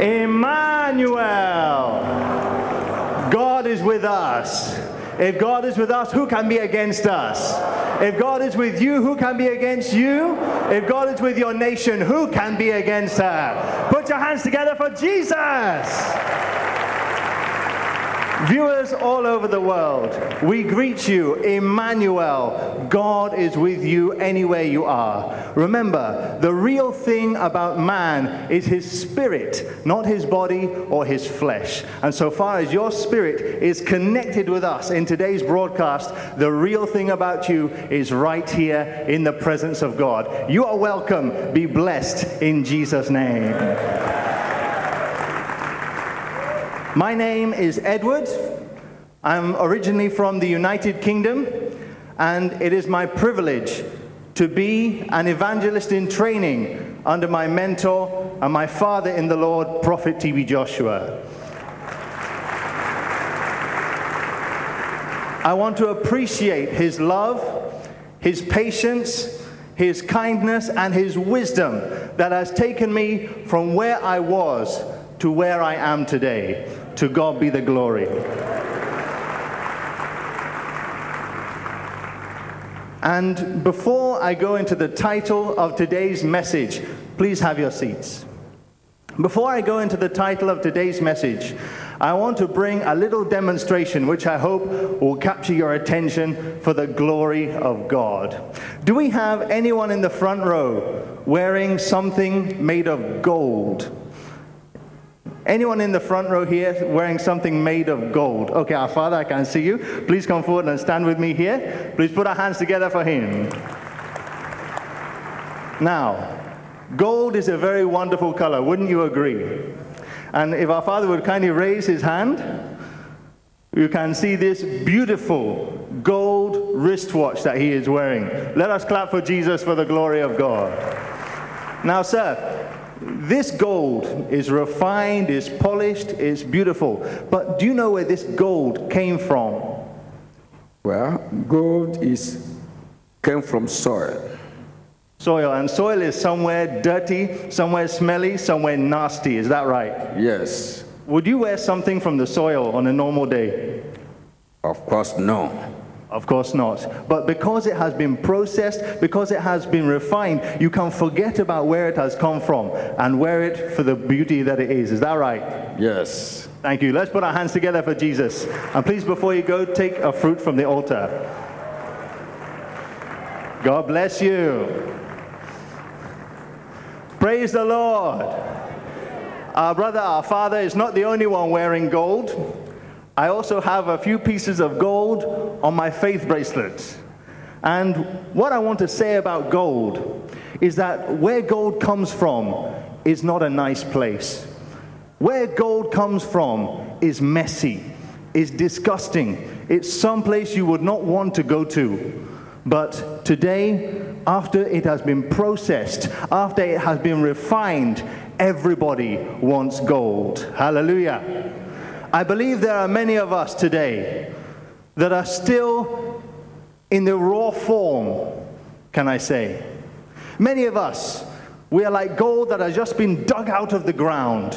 Emmanuel. God is with us. If God is with us, who can be against us? If God is with you, who can be against you? If God is with your nation, who can be against her? Put your hands together for Jesus. Viewers all over the world, we greet you, Emmanuel. God is with you anywhere you are. Remember, the real thing about man is his spirit, not his body or his flesh. And so far as your spirit is connected with us in today's broadcast, the real thing about you is right here in the presence of God. You are welcome. Be blessed in Jesus' name. My name is Edward. I'm originally from the United Kingdom, and it is my privilege to be an evangelist in training under my mentor and my father in the Lord, Prophet T.B. Joshua. I want to appreciate his love, his patience, his kindness, and his wisdom that has taken me from where I was to where I am today. To God be the glory. And before I go into the title of today's message, please have your seats. Before I go into the title of today's message, I want to bring a little demonstration which I hope will capture your attention for the glory of God. Do we have anyone in the front row wearing something made of gold? Anyone in the front row here wearing something made of gold? Okay, our Father, I can see you. Please come forward and stand with me here. Please put our hands together for Him. Now, gold is a very wonderful color, wouldn't you agree? And if our Father would kindly raise his hand, you can see this beautiful gold wristwatch that he is wearing. Let us clap for Jesus for the glory of God. Now, sir, this gold is refined, is polished, is beautiful. But do you know where this gold came from? Well, gold is came from soil. Soil, and soil is somewhere dirty, somewhere smelly, somewhere nasty. Is that right? Yes. Would you wear something from the soil on a normal day? Of course, no. Of course not. But because it has been processed, because it has been refined, you can forget about where it has come from and wear it for the beauty that it is. Is that right? Yes. Thank you. Let's put our hands together for Jesus. And please, before you go, take a fruit from the altar. God bless you. Praise the Lord. Our brother, our father, is not the only one wearing gold. I also have a few pieces of gold on my faith bracelets. And what I want to say about gold is that where gold comes from is not a nice place. Where gold comes from is messy, is disgusting. It's someplace you would not want to go to. But today, after it has been processed, after it has been refined, everybody wants gold. Hallelujah. I believe there are many of us today that are still in the raw form, can I say. Many of us, we are like gold that has just been dug out of the ground.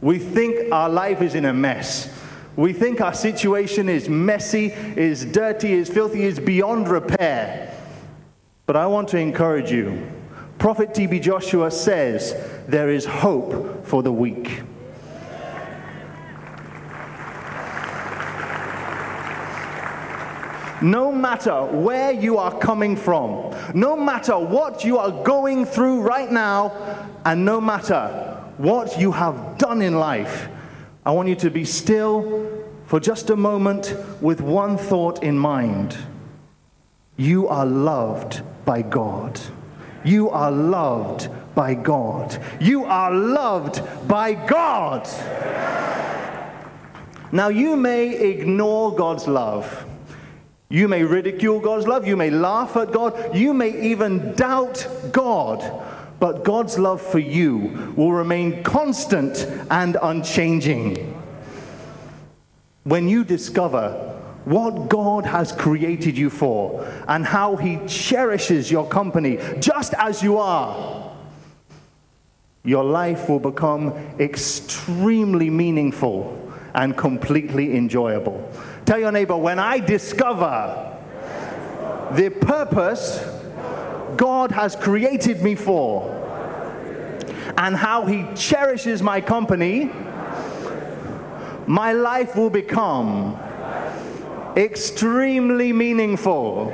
We think our life is in a mess. We think our situation is messy, is dirty, is filthy, is beyond repair. But I want to encourage you. Prophet TB Joshua says there is hope for the weak. No matter where you are coming from, no matter what you are going through right now, and no matter what you have done in life, I want you to be still for just a moment with one thought in mind. You are loved by God. You are loved by God. You are loved by God. Now, you may ignore God's love. You may ridicule God's love, you may laugh at God, you may even doubt God, but God's love for you will remain constant and unchanging. When you discover what God has created you for and how He cherishes your company just as you are, your life will become extremely meaningful and completely enjoyable. Tell your neighbor, when I discover the purpose God has created me for and how He cherishes my company, my life will become extremely meaningful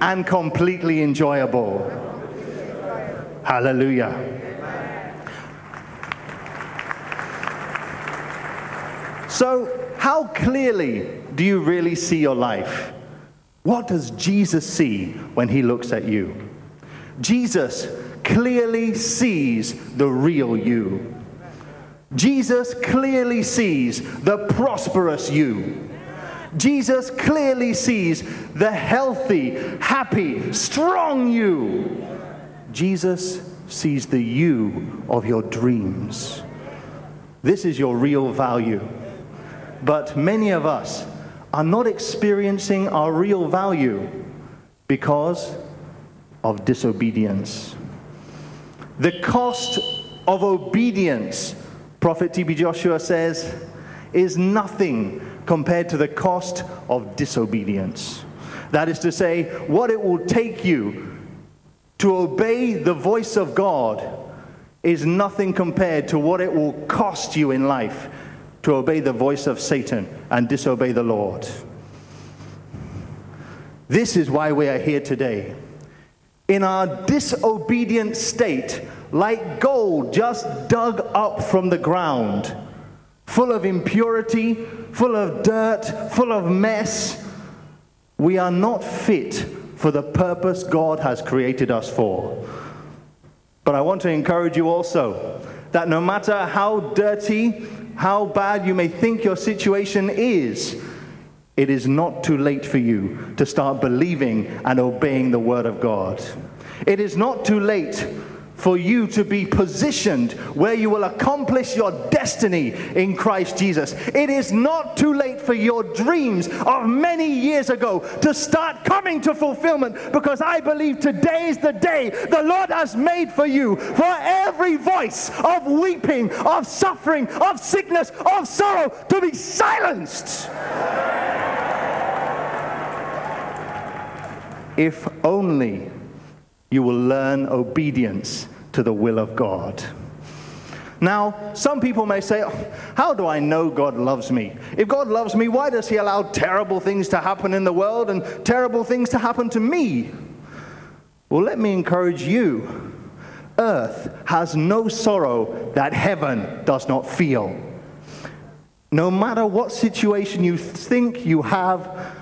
and completely enjoyable. Hallelujah. So, how clearly do you really see your life? What does Jesus see when he looks at you? Jesus clearly sees the real you. Jesus clearly sees the prosperous you. Jesus clearly sees the healthy, happy, strong you. Jesus sees the you of your dreams. This is your real value. But many of us are not experiencing our real value because of disobedience. The cost of obedience, Prophet T.B. Joshua says, is nothing compared to the cost of disobedience. That is to say, what it will take you to obey the voice of God is nothing compared to what it will cost you in life to obey the voice of Satan and disobey the Lord. This is why we are here today. In our disobedient state, like gold just dug up from the ground, full of impurity, full of dirt, full of mess, we are not fit for the purpose God has created us for. But I want to encourage you also that no matter how dirty, how bad you may think your situation is, it is not too late for you to start believing and obeying the Word of God. It is not too late for you to be positioned where you will accomplish your destiny in Christ Jesus. It is not too late for your dreams of many years ago to start coming to fulfillment because I believe today is the day the Lord has made for you for every voice of weeping, of suffering, of sickness, of sorrow to be silenced. If only you will learn obedience to the will of God. Now, some people may say, oh, How do I know God loves me? If God loves me, why does He allow terrible things to happen in the world and terrible things to happen to me? Well, let me encourage you. Earth has no sorrow that heaven does not feel. No matter what situation you think you have,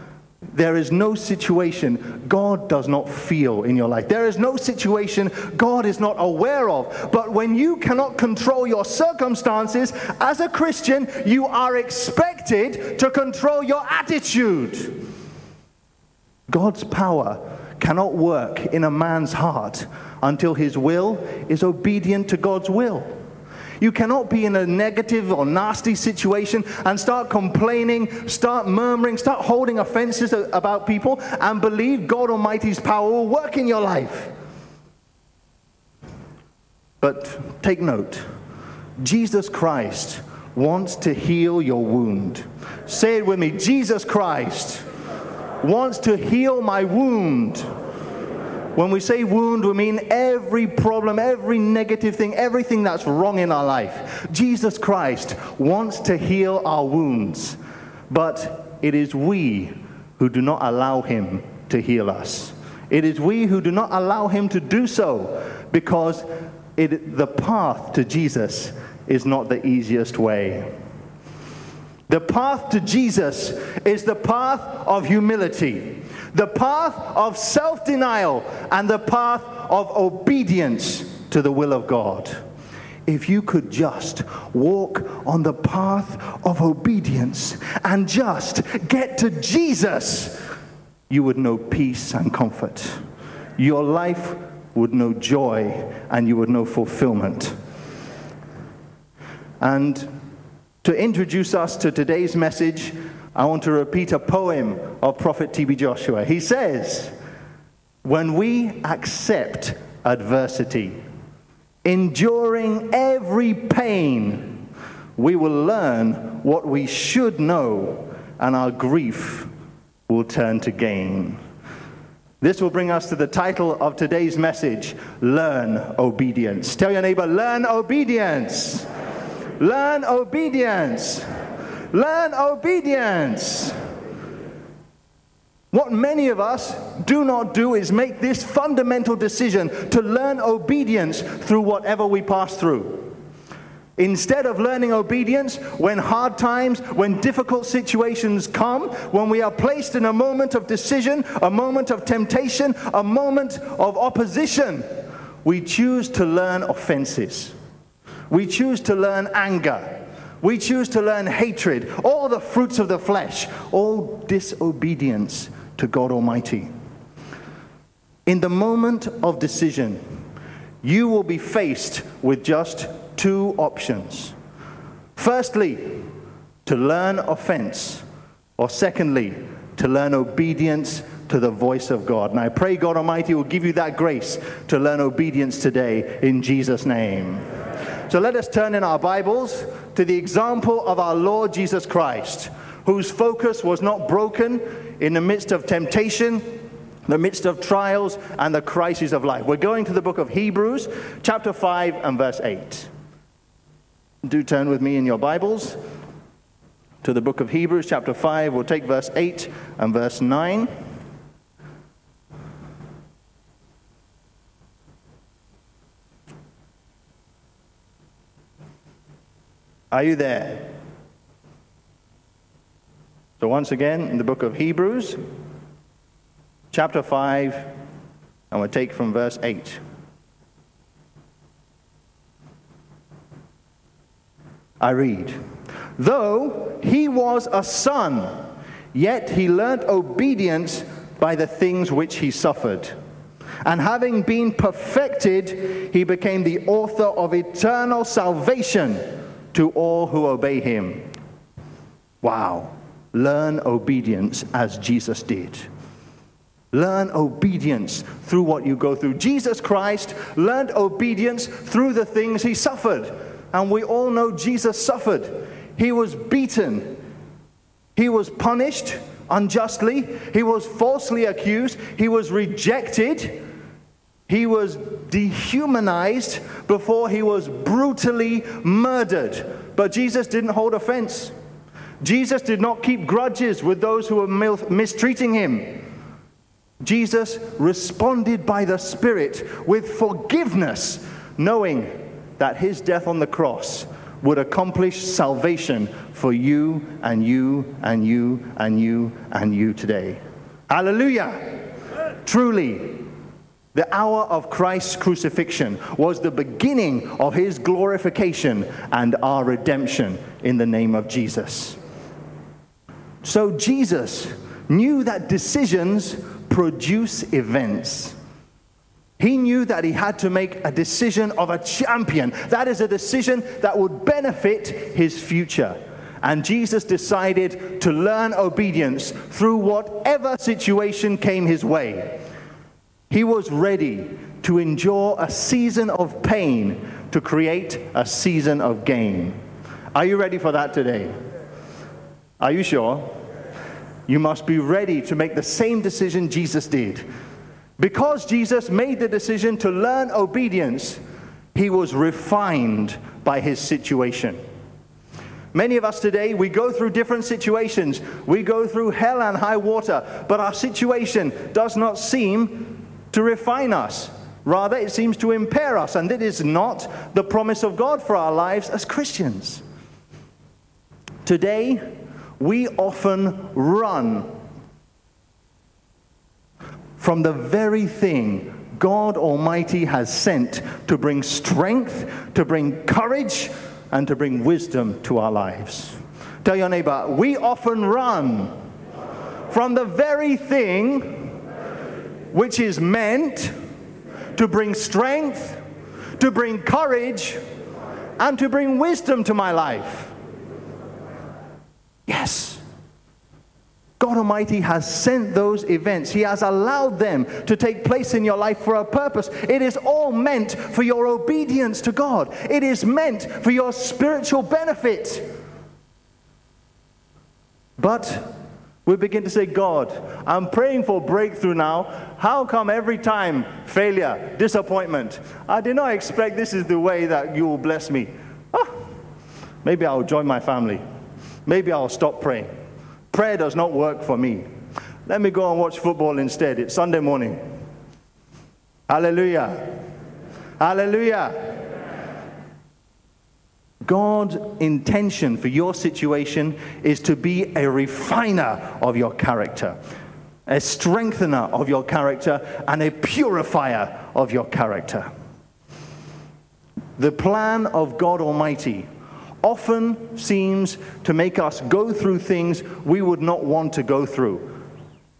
there is no situation God does not feel in your life. There is no situation God is not aware of. But when you cannot control your circumstances, as a Christian, you are expected to control your attitude. God's power cannot work in a man's heart until his will is obedient to God's will. You cannot be in a negative or nasty situation and start complaining, start murmuring, start holding offenses about people and believe God Almighty's power will work in your life. But take note Jesus Christ wants to heal your wound. Say it with me Jesus Christ wants to heal my wound. When we say wound, we mean every problem, every negative thing, everything that's wrong in our life. Jesus Christ wants to heal our wounds, but it is we who do not allow Him to heal us. It is we who do not allow Him to do so because it, the path to Jesus is not the easiest way. The path to Jesus is the path of humility the path of self denial and the path of obedience to the will of God. If you could just walk on the path of obedience and just get to Jesus, you would know peace and comfort. Your life would know joy and you would know fulfillment. And to introduce us to today's message, I want to repeat a poem of Prophet T.B. Joshua. He says, When we accept adversity, enduring every pain, we will learn what we should know, and our grief will turn to gain. This will bring us to the title of today's message Learn Obedience. Tell your neighbor, Learn Obedience. Learn obedience. Learn obedience. What many of us do not do is make this fundamental decision to learn obedience through whatever we pass through. Instead of learning obedience when hard times, when difficult situations come, when we are placed in a moment of decision, a moment of temptation, a moment of opposition, we choose to learn offenses. We choose to learn anger. We choose to learn hatred, all the fruits of the flesh, all disobedience to God Almighty. In the moment of decision, you will be faced with just two options. Firstly, to learn offense, or secondly, to learn obedience to the voice of God. And I pray God Almighty will give you that grace to learn obedience today in Jesus' name. So let us turn in our Bibles to the example of our Lord Jesus Christ, whose focus was not broken in the midst of temptation, the midst of trials, and the crises of life. We're going to the book of Hebrews, chapter 5, and verse 8. Do turn with me in your Bibles to the book of Hebrews, chapter 5. We'll take verse 8 and verse 9. Are you there? So, once again, in the book of Hebrews, chapter 5, and we'll take from verse 8. I read, Though he was a son, yet he learnt obedience by the things which he suffered. And having been perfected, he became the author of eternal salvation to all who obey him. Wow. Learn obedience as Jesus did. Learn obedience through what you go through. Jesus Christ learned obedience through the things he suffered. And we all know Jesus suffered. He was beaten, he was punished unjustly, he was falsely accused, he was rejected. He was dehumanized before he was brutally murdered. But Jesus didn't hold offense. Jesus did not keep grudges with those who were mistreating him. Jesus responded by the Spirit with forgiveness, knowing that his death on the cross would accomplish salvation for you and you and you and you and you today. Hallelujah! Truly, the hour of Christ's crucifixion was the beginning of his glorification and our redemption in the name of Jesus. So Jesus knew that decisions produce events. He knew that he had to make a decision of a champion. That is a decision that would benefit his future. And Jesus decided to learn obedience through whatever situation came his way. He was ready to endure a season of pain to create a season of gain. Are you ready for that today? Are you sure? You must be ready to make the same decision Jesus did. Because Jesus made the decision to learn obedience, he was refined by his situation. Many of us today, we go through different situations. We go through hell and high water, but our situation does not seem to refine us. Rather, it seems to impair us, and it is not the promise of God for our lives as Christians. Today, we often run from the very thing God Almighty has sent to bring strength, to bring courage, and to bring wisdom to our lives. Tell your neighbor, we often run from the very thing which is meant to bring strength, to bring courage, and to bring wisdom to my life. Yes. God Almighty has sent those events. He has allowed them to take place in your life for a purpose. It is all meant for your obedience to God, it is meant for your spiritual benefit. But we begin to say, God, I'm praying for breakthrough now. How come every time failure, disappointment? I did not expect this is the way that you will bless me. Oh, maybe I'll join my family. Maybe I'll stop praying. Prayer does not work for me. Let me go and watch football instead. It's Sunday morning. Hallelujah. Hallelujah. God's intention for your situation is to be a refiner of your character, a strengthener of your character, and a purifier of your character. The plan of God Almighty often seems to make us go through things we would not want to go through.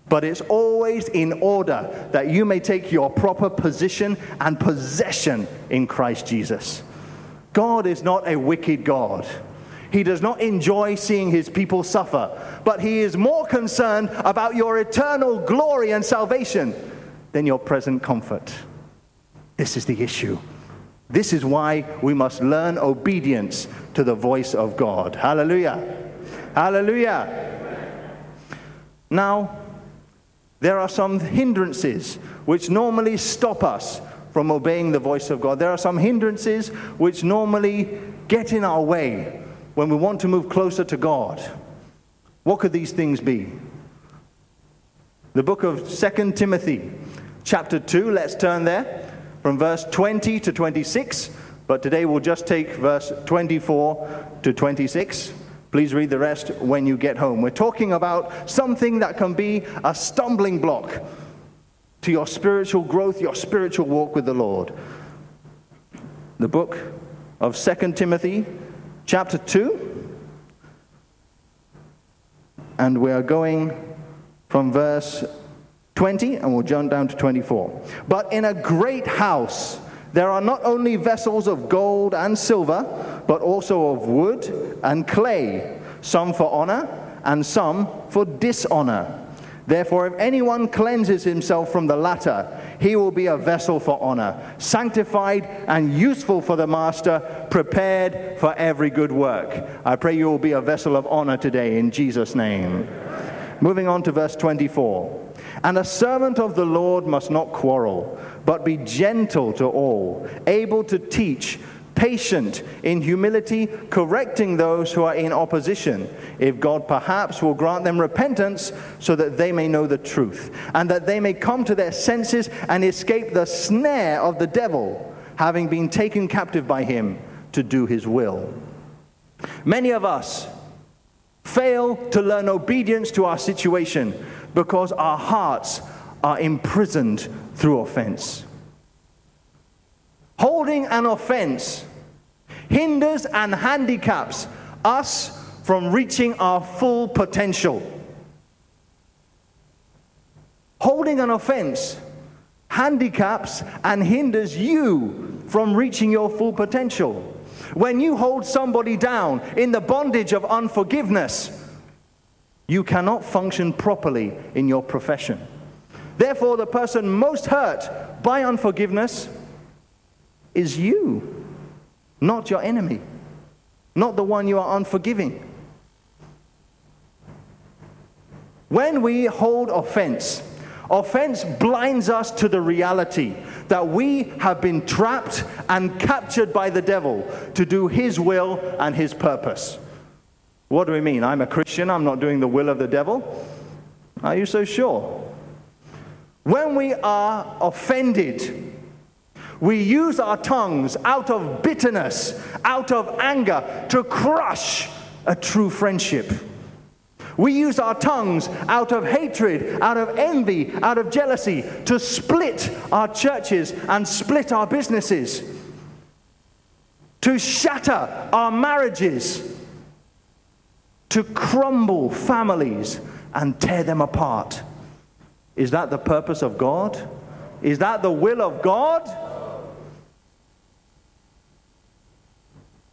But it's always in order that you may take your proper position and possession in Christ Jesus. God is not a wicked God. He does not enjoy seeing his people suffer, but he is more concerned about your eternal glory and salvation than your present comfort. This is the issue. This is why we must learn obedience to the voice of God. Hallelujah. Hallelujah. Now, there are some hindrances which normally stop us from obeying the voice of God. There are some hindrances which normally get in our way when we want to move closer to God. What could these things be? The book of Second Timothy, chapter 2, let's turn there from verse 20 to 26, but today we'll just take verse 24 to 26. Please read the rest when you get home. We're talking about something that can be a stumbling block to your spiritual growth, your spiritual walk with the Lord. The book of Second Timothy, chapter 2, and we are going from verse 20 and we'll jump down to 24. But in a great house, there are not only vessels of gold and silver, but also of wood and clay, some for honor and some for dishonor. Therefore, if anyone cleanses himself from the latter, he will be a vessel for honor, sanctified and useful for the master, prepared for every good work. I pray you will be a vessel of honor today in Jesus' name. Moving on to verse 24. And a servant of the Lord must not quarrel, but be gentle to all, able to teach patient in humility, correcting those who are in opposition, if God perhaps will grant them repentance so that they may know the truth, and that they may come to their senses and escape the snare of the devil, having been taken captive by him to do his will. Many of us fail to learn obedience to our situation because our hearts are imprisoned through offense. Holding an offense hinders and handicaps us from reaching our full potential. Holding an offense handicaps and hinders you from reaching your full potential. When you hold somebody down in the bondage of unforgiveness, you cannot function properly in your profession. Therefore, the person most hurt by unforgiveness is you, not your enemy, not the one you are unforgiving. When we hold offense, offense blinds us to the reality that we have been trapped and captured by the devil to do his will and his purpose. What do we mean? I'm a Christian, I'm not doing the will of the devil. Are you so sure? When we are offended, we use our tongues out of bitterness, out of anger, to crush a true friendship. We use our tongues out of hatred, out of envy, out of jealousy to split our churches and split our businesses, to shatter our marriages, to crumble families and tear them apart. Is that the purpose of God? Is that the will of God?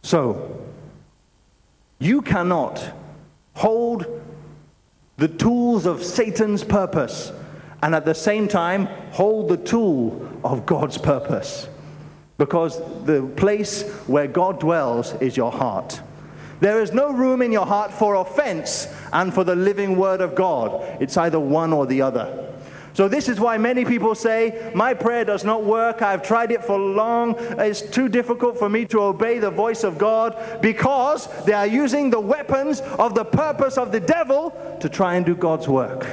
So, you cannot hold the tools of Satan's purpose, and at the same time hold the tool of God's purpose. Because the place where God dwells is your heart. There is no room in your heart for offense and for the living word of God. It's either one or the other. So, this is why many people say, My prayer does not work. I've tried it for long. It's too difficult for me to obey the voice of God because they are using the weapons of the purpose of the devil to try and do God's work.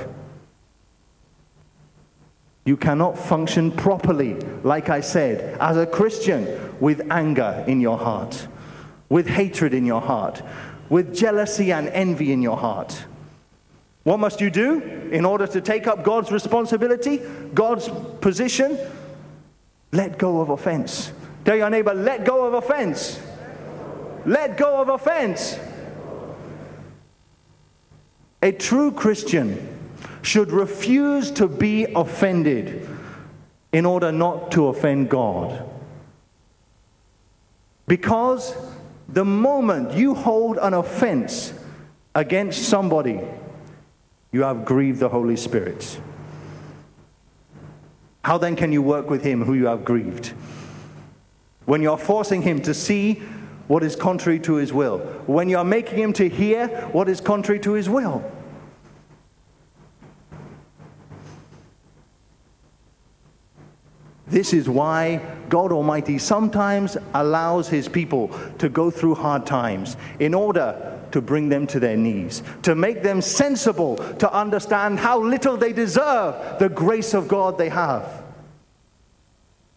You cannot function properly, like I said, as a Christian with anger in your heart, with hatred in your heart, with jealousy and envy in your heart. What must you do in order to take up God's responsibility, God's position? Let go of offense. Tell your neighbor, let go of offense. Let go of offense. A true Christian should refuse to be offended in order not to offend God. Because the moment you hold an offense against somebody, you have grieved the Holy Spirit. How then can you work with him who you have grieved? When you're forcing him to see what is contrary to his will, when you're making him to hear what is contrary to his will. This is why God Almighty sometimes allows his people to go through hard times in order to bring them to their knees, to make them sensible, to understand how little they deserve the grace of God they have.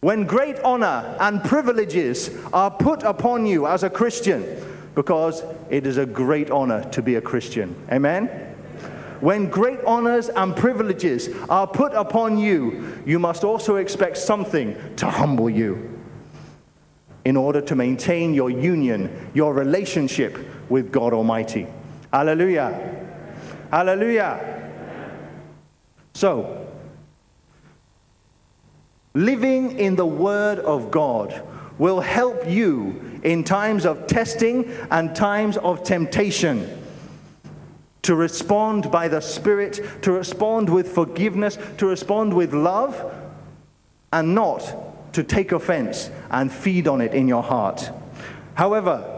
When great honor and privileges are put upon you as a Christian, because it is a great honor to be a Christian. Amen? When great honors and privileges are put upon you, you must also expect something to humble you in order to maintain your union, your relationship with God Almighty. Hallelujah. Hallelujah. So, living in the Word of God will help you in times of testing and times of temptation to respond by the Spirit, to respond with forgiveness, to respond with love, and not to take offense and feed on it in your heart. However,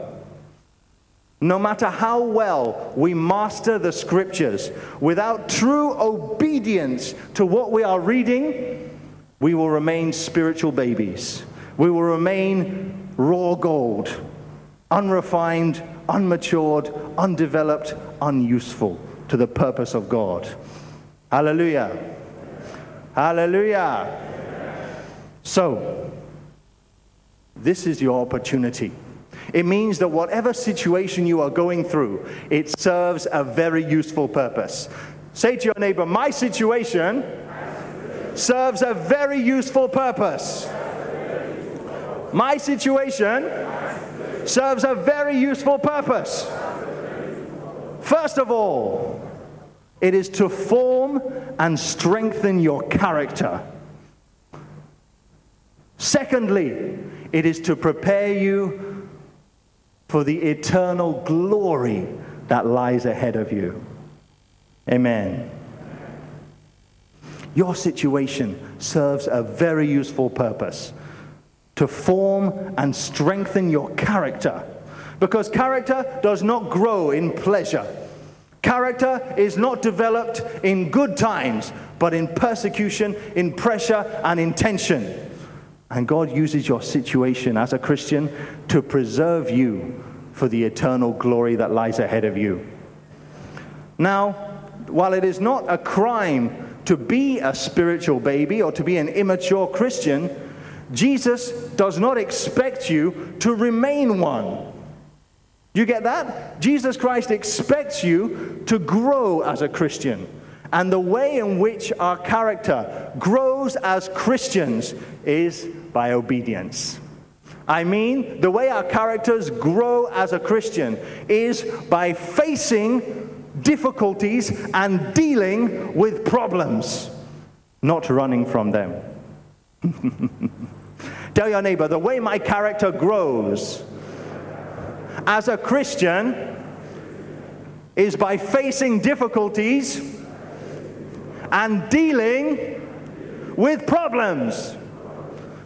no matter how well we master the scriptures, without true obedience to what we are reading, we will remain spiritual babies. We will remain raw gold, unrefined, unmatured, undeveloped, unuseful to the purpose of God. Hallelujah. Hallelujah. So, this is your opportunity. It means that whatever situation you are going through, it serves a very useful purpose. Say to your neighbor, My situation serves a very useful purpose. My situation serves a very useful purpose. First of all, it is to form and strengthen your character. Secondly, it is to prepare you for the eternal glory that lies ahead of you. Amen. Your situation serves a very useful purpose to form and strengthen your character. Because character does not grow in pleasure. Character is not developed in good times, but in persecution, in pressure, and in tension. And God uses your situation as a Christian to preserve you for the eternal glory that lies ahead of you. Now, while it is not a crime to be a spiritual baby or to be an immature Christian, Jesus does not expect you to remain one. You get that? Jesus Christ expects you to grow as a Christian. And the way in which our character grows as Christians is by obedience. I mean, the way our characters grow as a Christian is by facing difficulties and dealing with problems, not running from them. Tell your neighbor, the way my character grows as a Christian is by facing difficulties and dealing with problems.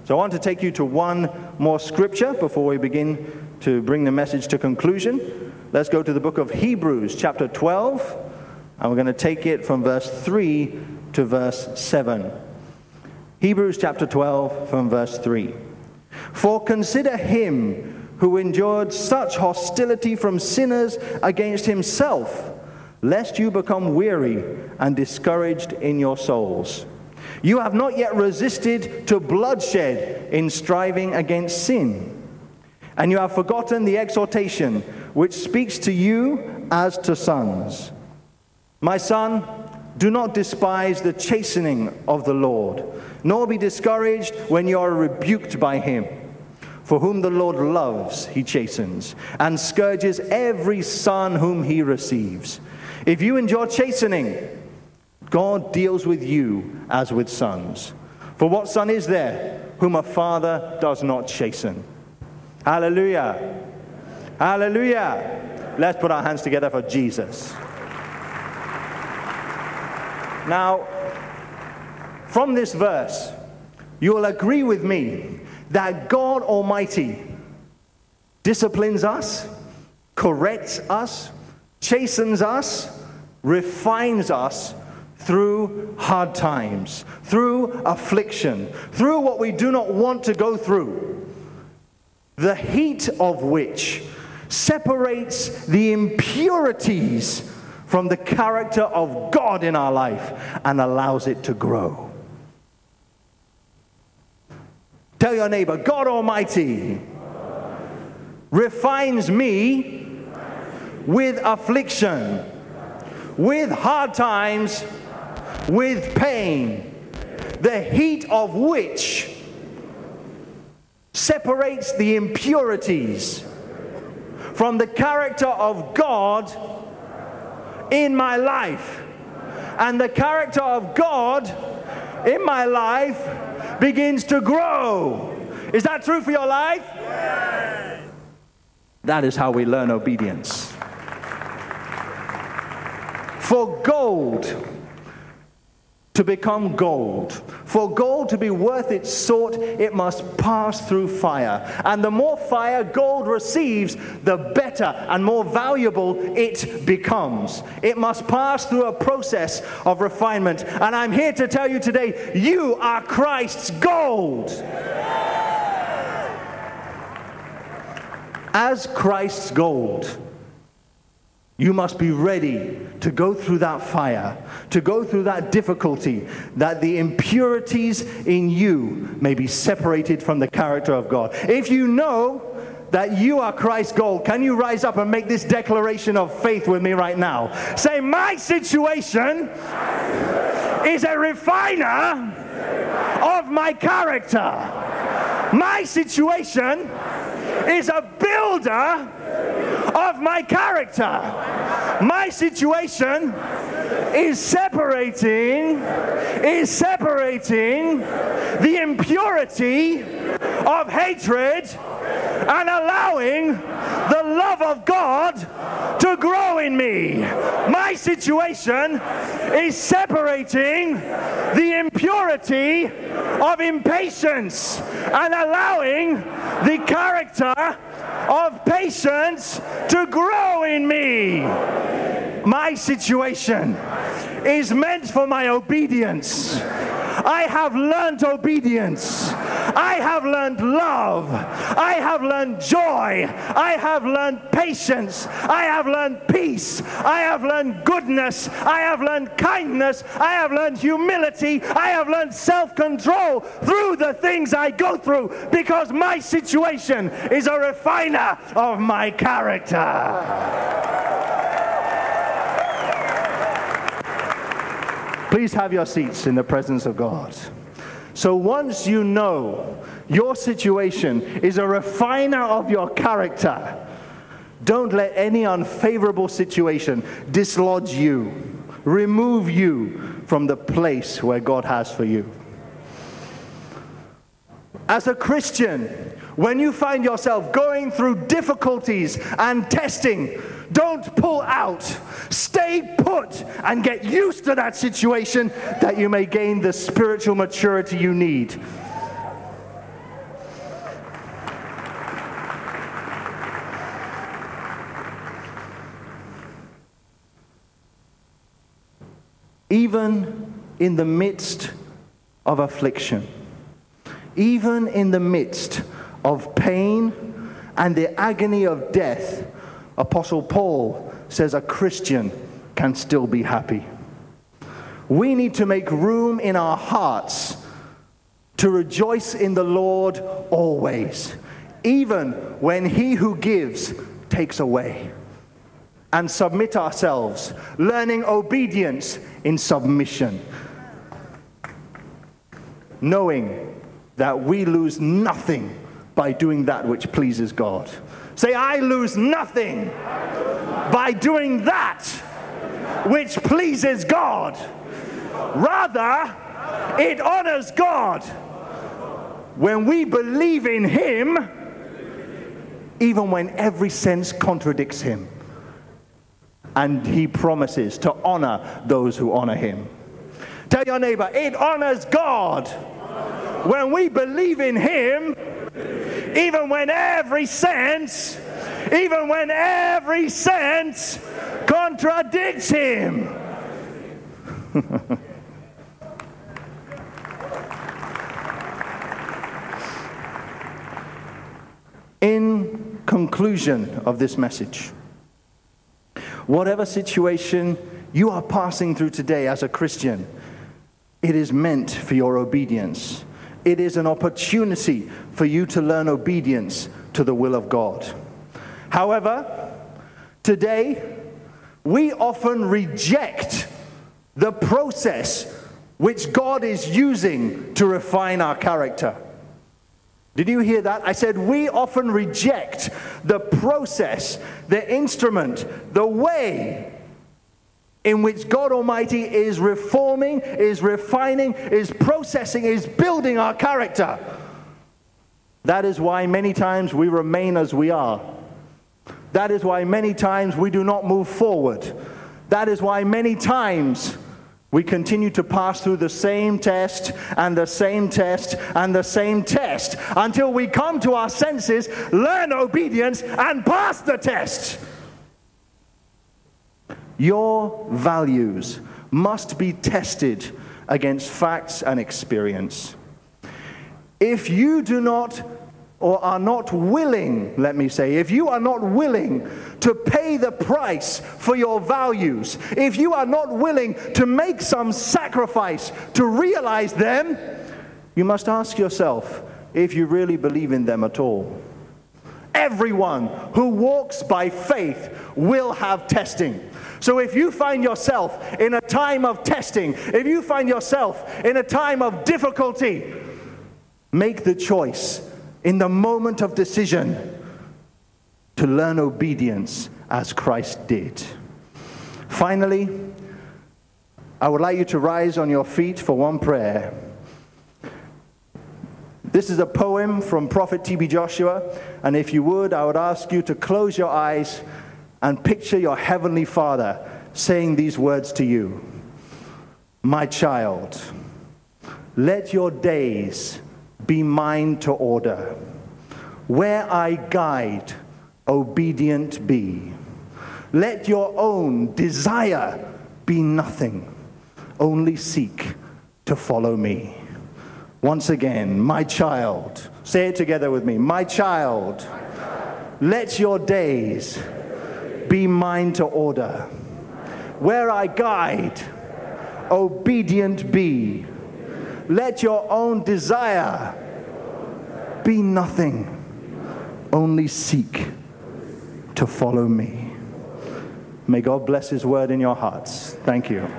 So I want to take you to one more scripture before we begin to bring the message to conclusion. Let's go to the book of Hebrews, chapter 12, and we're going to take it from verse 3 to verse 7. Hebrews chapter 12, from verse 3. For consider him who endured such hostility from sinners against himself, lest you become weary and discouraged in your souls. You have not yet resisted to bloodshed in striving against sin. And you have forgotten the exhortation which speaks to you as to sons. My son, do not despise the chastening of the Lord, nor be discouraged when you are rebuked by him. For whom the Lord loves, he chastens, and scourges every son whom he receives. If you endure chastening, God deals with you as with sons. For what son is there whom a father does not chasten? Hallelujah. Hallelujah. Let's put our hands together for Jesus. Now, from this verse, you will agree with me that God Almighty disciplines us, corrects us, chastens us, refines us through hard times, through affliction, through what we do not want to go through, the heat of which separates the impurities from the character of God in our life and allows it to grow. Tell your neighbor, God Almighty refines me with affliction, with hard times, with pain, the heat of which separates the impurities from the character of God in my life. And the character of God in my life begins to grow. Is that true for your life? That is how we learn obedience. For gold to become gold. For gold to be worth its salt, it must pass through fire. And the more fire gold receives, the better and more valuable it becomes. It must pass through a process of refinement. And I'm here to tell you today you are Christ's gold. As Christ's gold you must be ready to go through that fire, to go through that difficulty, that the impurities in you may be separated from the character of God. If you know that you are Christ's gold, can you rise up and make this declaration of faith with me right now? Say, My situation is a refiner of my character. My situation is a builder of my character. My situation is separating is separating the impurity of hatred and allowing the love of God to grow in me. My situation is separating the impurity of impatience and allowing the character of patience to grow in me. My situation is meant for my obedience. I have learned obedience. I have learned love. I have learned joy. I have learned patience. I have learned peace. I have learned goodness. I have learned kindness. I have learned humility. I have learned self control through the things I go through because my situation is a refiner of my character. Please have your seats in the presence of God. So once you know your situation is a refiner of your character, don't let any unfavorable situation dislodge you, remove you from the place where God has for you. As a Christian, when you find yourself going through difficulties and testing, don't pull out. Stay put and get used to that situation that you may gain the spiritual maturity you need. Even in the midst of affliction, even in the midst of pain and the agony of death, Apostle Paul says a Christian can still be happy. We need to make room in our hearts to rejoice in the Lord always, even when he who gives takes away, and submit ourselves, learning obedience in submission, knowing that we lose nothing by doing that which pleases God. Say, I lose nothing by doing that which pleases God. Rather, it honors God when we believe in Him, even when every sense contradicts Him. And He promises to honor those who honor Him. Tell your neighbor, it honors God when we believe in Him even when every sense, even when every sense contradicts him. In conclusion of this message, whatever situation you are passing through today as a Christian, it is meant for your obedience it is an opportunity for you to learn obedience to the will of God. However, today, we often reject the process which God is using to refine our character. Did you hear that? I said we often reject the process, the instrument, the way in which God Almighty is reforming, is refining, is processing, is building our character. That is why many times we remain as we are. That is why many times we do not move forward. That is why many times we continue to pass through the same test and the same test and the same test until we come to our senses, learn obedience, and pass the test. Your values must be tested against facts and experience. If you do not or are not willing, let me say, if you are not willing to pay the price for your values, if you are not willing to make some sacrifice to realize them, you must ask yourself if you really believe in them at all. Everyone who walks by faith will have testing. So if you find yourself in a time of testing, if you find yourself in a time of difficulty, make the choice in the moment of decision to learn obedience as Christ did. Finally, I would like you to rise on your feet for one prayer. This is a poem from Prophet T.B. Joshua, and if you would, I would ask you to close your eyes and picture your heavenly Father saying these words to you My child, let your days be mine to order. Where I guide, obedient be. Let your own desire be nothing, only seek to follow me. Once again, my child, say it together with me, my child, let your days be mine to order. Where I guide, obedient be. Let your own desire be nothing, only seek to follow me. May God bless His word in your hearts. Thank you.